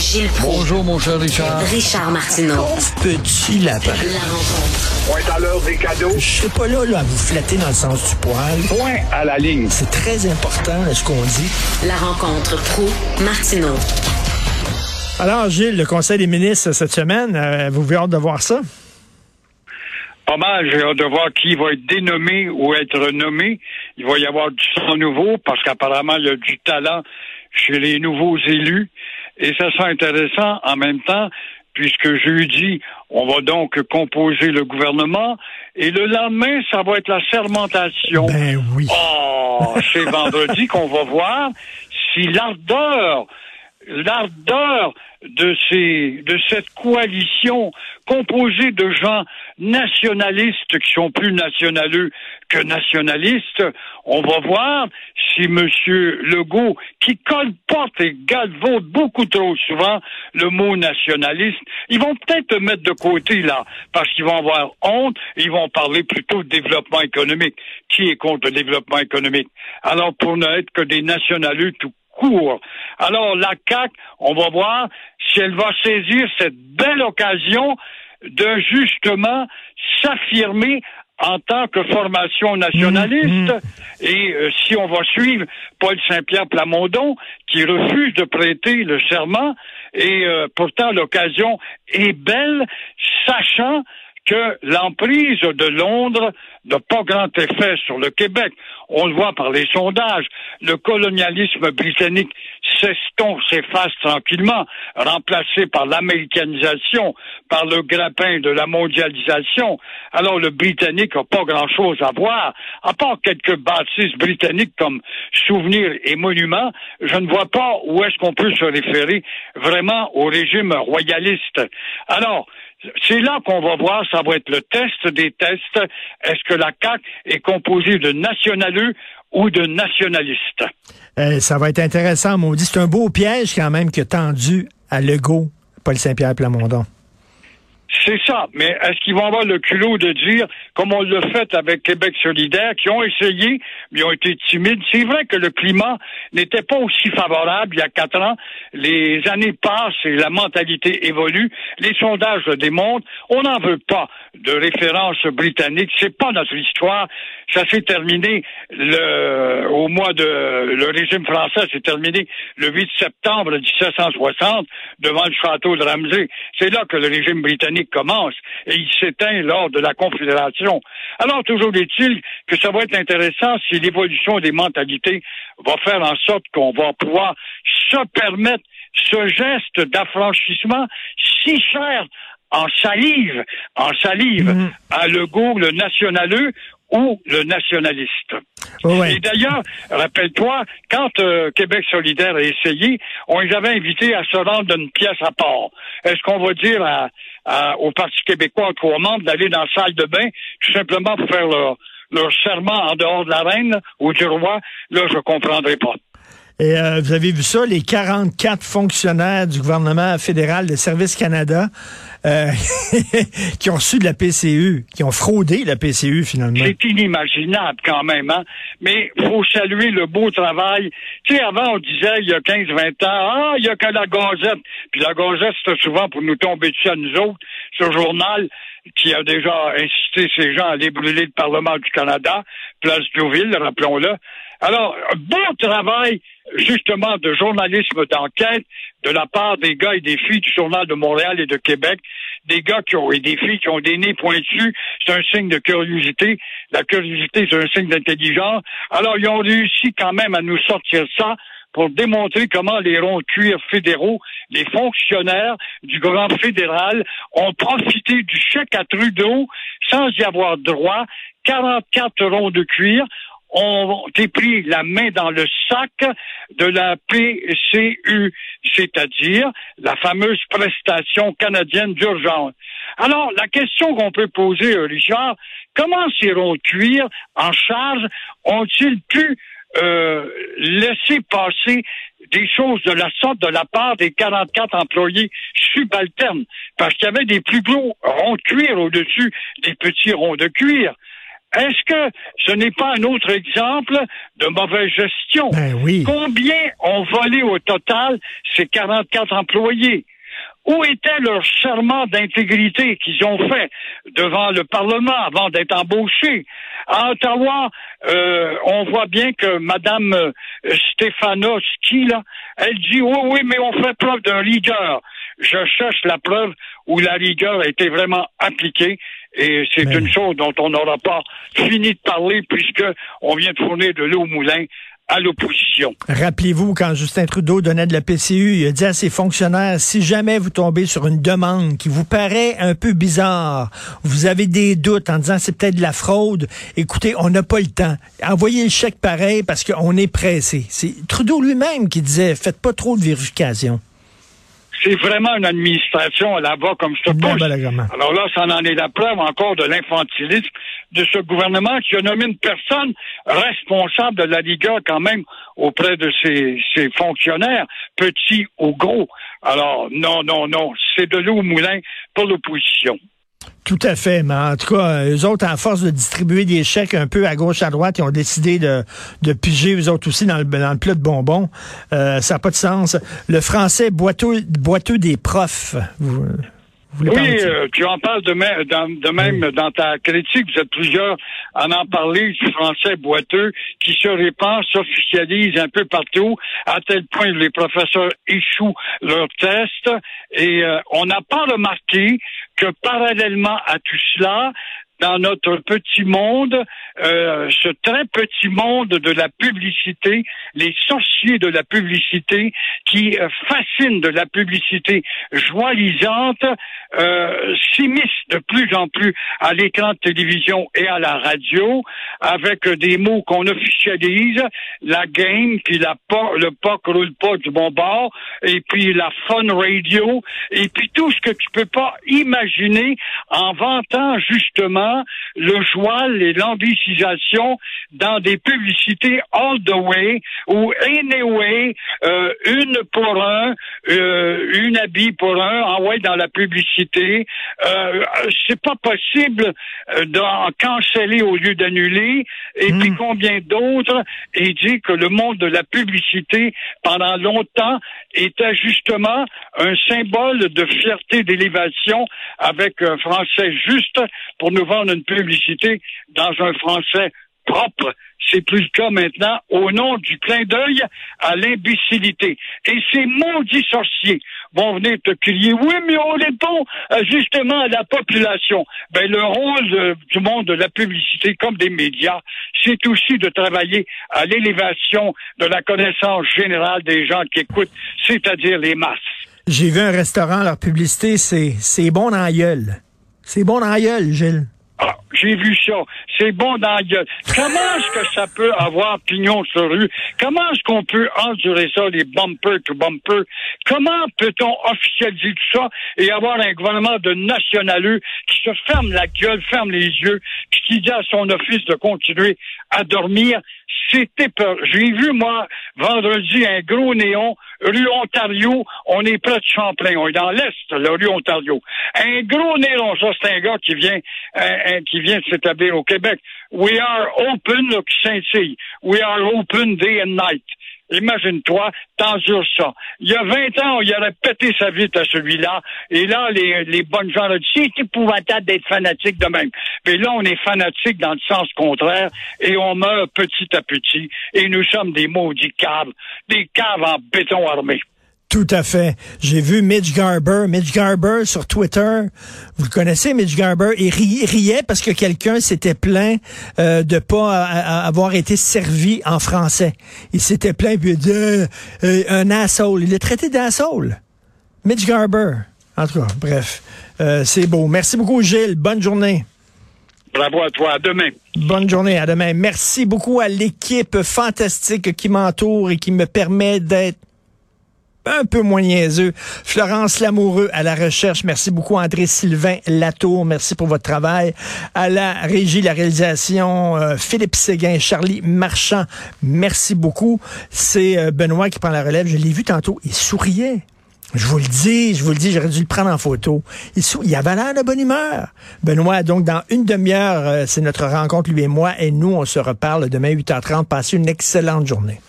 Gilles Proulx. Bonjour, mon cher Richard. Richard Martineau. Petit lapin. La rencontre. Point à l'heure des cadeaux. Je serai pas là, là à vous flatter dans le sens du poil. Point à la ligne. C'est très important là, ce qu'on dit. La rencontre pro martineau Alors, Gilles, le Conseil des ministres cette semaine, euh, vous avez hâte de voir ça? Pas mal, j'ai hâte de voir qui va être dénommé ou être nommé. Il va y avoir du sang nouveau parce qu'apparemment, il y a du talent chez les nouveaux élus. Et ça sera intéressant en même temps, puisque jeudi, on va donc composer le gouvernement. Et le lendemain, ça va être la sermentation. Ben oui. Oh, c'est vendredi qu'on va voir si l'ardeur, l'ardeur de ces, de cette coalition composée de gens nationalistes qui sont plus nationaleux que nationalistes, on va voir si Monsieur Legault, qui colporte et galvaude beaucoup trop souvent le mot nationaliste, ils vont peut-être mettre de côté là, parce qu'ils vont avoir honte, ils vont parler plutôt de développement économique. Qui est contre le développement économique? Alors, pour n'être que des nationaleux tout court. Alors, la CAC, on va voir si elle va saisir cette belle occasion de justement s'affirmer en tant que formation nationaliste. Et euh, si on va suivre Paul Saint-Pierre Plamondon, qui refuse de prêter le serment, et euh, pourtant l'occasion est belle, sachant que l'emprise de Londres n'a pas grand effet sur le Québec. On le voit par les sondages. Le colonialisme britannique s'estompe, s'efface tranquillement, remplacé par l'américanisation, par le grappin de la mondialisation. Alors le Britannique n'a pas grand-chose à voir, à part quelques bâtisses britanniques comme souvenirs et monuments. Je ne vois pas où est-ce qu'on peut se référer vraiment au régime royaliste. Alors, c'est là qu'on va voir, ça va être le test des tests. Est-ce que la CAQ est composée de nationaleux ou de nationalistes? Euh, ça va être intéressant, maudit. C'est un beau piège quand même que tendu à Legault, Paul Saint-Pierre Plamondon. C'est ça. Mais est-ce qu'ils vont avoir le culot de dire, comme on l'a fait avec Québec solidaire, qui ont essayé, mais ont été timides? C'est vrai que le climat n'était pas aussi favorable il y a quatre ans. Les années passent et la mentalité évolue. Les sondages le démontrent. On n'en veut pas de référence britannique. C'est pas notre histoire. Ça s'est terminé le, au mois de, le régime français s'est terminé le 8 septembre 1760 devant le château de Ramsey. C'est là que le régime britannique commence et il s'éteint lors de la Confédération. Alors, toujours est-il que ça va être intéressant si l'évolution des mentalités va faire en sorte qu'on va pouvoir se permettre ce geste d'affranchissement si cher en salive, en salive Mhm. à Legault, le nationaleux ou le nationaliste. Ouais. Et d'ailleurs, rappelle-toi, quand euh, Québec solidaire a essayé, on les avait invités à se rendre d'une pièce à part. Est-ce qu'on va dire à, à- au Parti québécois, aux trois membres, d'aller dans la salle de bain, tout simplement pour faire leur, leur serment en dehors de la reine ou du roi? Là, je comprendrai pas. Et euh, vous avez vu ça, les 44 fonctionnaires du gouvernement fédéral de Service Canada euh, qui ont reçu de la PCU, qui ont fraudé la PCU finalement. C'est inimaginable quand même, hein? Mais faut saluer le beau travail. Tu sais, avant, on disait, il y a 15-20 ans, ah, il y a que la Gazette. Puis la Gazette, c'était souvent pour nous tomber dessus à nous autres, ce journal qui a déjà incité ces gens à aller brûler le Parlement du Canada, Place Deauville, rappelons-le. Alors, beau travail, justement, de journalisme d'enquête de la part des gars et des filles du Journal de Montréal et de Québec, des gars qui ont, et des filles qui ont des nez pointus, c'est un signe de curiosité. La curiosité, c'est un signe d'intelligence. Alors, ils ont réussi quand même à nous sortir ça pour démontrer comment les ronds de cuir fédéraux, les fonctionnaires du gouvernement fédéral ont profité du chèque à Trudeau sans y avoir droit. 44 ronds de cuir ont pris la main dans le sac de la PCU, c'est-à-dire la fameuse prestation canadienne d'urgence. Alors, la question qu'on peut poser, Richard, comment ces ronds de cuir en charge? Ont-ils pu euh, laisser passer des choses de la sorte de la part des 44 employés subalternes, parce qu'il y avait des plus gros ronds de cuir au-dessus des petits ronds de cuir. Est-ce que ce n'est pas un autre exemple de mauvaise gestion? Ben oui. Combien ont volé au total ces 44 employés? Où était leur serment d'intégrité qu'ils ont fait devant le Parlement avant d'être embauchés? À Ottawa, euh, on voit bien que Mme euh, Stefanowski, là, elle dit oui, oui, mais on fait preuve d'un rigueur. Je cherche la preuve où la rigueur a été vraiment appliquée. Et c'est Mais- une chose dont on n'aura pas fini de parler puisque on vient de fournir de l'eau au moulin à l'opposition. Rappelez-vous, quand Justin Trudeau donnait de la PCU, il a dit à ses fonctionnaires, si jamais vous tombez sur une demande qui vous paraît un peu bizarre, vous avez des doutes en disant c'est peut-être de la fraude, écoutez, on n'a pas le temps. Envoyez le chèque pareil parce qu'on est pressé. C'est Trudeau lui-même qui disait, faites pas trop de vérification. C'est vraiment une administration à la va comme vraiment. Alors là, ça en est la preuve encore de l'infantilisme de ce gouvernement qui a nommé une personne responsable de la rigueur quand même auprès de ses, ses fonctionnaires, petits ou gros. Alors, non, non, non, c'est de l'eau au moulin pour l'opposition. Tout à fait, mais en tout cas, eux autres, à force de distribuer des chèques un peu à gauche, à droite, ils ont décidé de, de piger eux autres aussi dans le, dans le plat de bonbons. Euh, ça n'a pas de sens. Le français boiteux, boiteux des profs. Vous, vous Oui, euh, tu en parles de, même- dans- de même dans ta critique. Vous êtes plusieurs à en parler du français boiteux qui se répand, s'officialise un peu partout, à tel point que les professeurs échouent leurs tests. Et euh, on n'a pas remarqué que parallèlement à tout cela, dans notre petit monde, euh, ce très petit monde de la publicité, les sorciers de la publicité qui euh, fascinent de la publicité joalisante, euh, s'immiscent de plus en plus à l'écran de télévision et à la radio avec des mots qu'on officialise, la game, puis la po- le POC roule pas du bon bord, et puis la fun radio, et puis tout ce que tu peux pas imaginer en vantant justement le joual et l'ambicisation dans des publicités all the way ou anyway, euh, une pour un, euh, une habit pour un, envoyé dans la publicité. Euh, c'est pas possible d'en canceller au lieu d'annuler. Et puis combien d'autres et dit que le monde de la publicité pendant longtemps était justement un symbole de fierté d'élévation avec un français juste pour nous vendre une publicité dans un français propre. C'est plus le cas maintenant au nom du clin d'œil à l'imbécilité. Et ces maudits sorciers vont venir te crier, oui, mais on répond euh, justement à la population. Ben, le rôle du monde de la publicité comme des médias, c'est aussi de travailler à l'élévation de la connaissance générale des gens qui écoutent, c'est-à-dire les masses. J'ai vu un restaurant, leur publicité, c'est c'est bon dans la gueule. C'est bon dans la gueule, Gilles. J'ai vu ça. C'est bon dans la gueule. Comment est-ce que ça peut avoir pignon sur rue? Comment est-ce qu'on peut endurer ça, les bumpers to bumper? Comment peut-on officialiser tout ça et avoir un gouvernement de nationaleux qui se ferme la gueule, ferme les yeux, puis qui dit à son office de continuer à dormir? C'était peur. J'ai vu, moi, vendredi, un gros néon, rue Ontario. On est près de Champlain. On est dans l'Est, la rue Ontario. Un gros néon, ça, c'est un gars qui vient, un- un- qui vient de s'établir au Québec. We are open, là, qui. We are open day and night. Imagine-toi, t'endures ça. Il y a 20 ans, il aurait pété sa vie à celui-là. Et là, les, les bonnes gens ont dit, c'est épouvantable d'être fanatique de même. Mais là, on est fanatique dans le sens contraire et on meurt petit à petit. Et nous sommes des maudits caves, des caves en béton armé. Tout à fait. J'ai vu Mitch Garber. Mitch Garber sur Twitter. Vous le connaissez, Mitch Garber. Il ri- riait parce que quelqu'un s'était plaint euh, de pas a- a- avoir été servi en français. Il s'était plaint puis il a dit euh, euh, un asshole. Il l'a traité d'asshole. Mitch Garber. En tout cas, bref. Euh, c'est beau. Merci beaucoup, Gilles. Bonne journée. Bravo à toi. À demain. Bonne journée, à demain. Merci beaucoup à l'équipe fantastique qui m'entoure et qui me permet d'être un peu moins niaiseux. Florence Lamoureux à la recherche. Merci beaucoup, André Sylvain Latour. Merci pour votre travail. À la régie, la réalisation, euh, Philippe Séguin, Charlie Marchand. Merci beaucoup. C'est euh, Benoît qui prend la relève. Je l'ai vu tantôt. Il souriait. Je vous le dis, je vous le dis, j'aurais dû le prendre en photo. Il, sou- il avait l'air de bonne humeur. Benoît, donc dans une demi-heure, euh, c'est notre rencontre, lui et moi, et nous, on se reparle demain 8h30. Passez une excellente journée.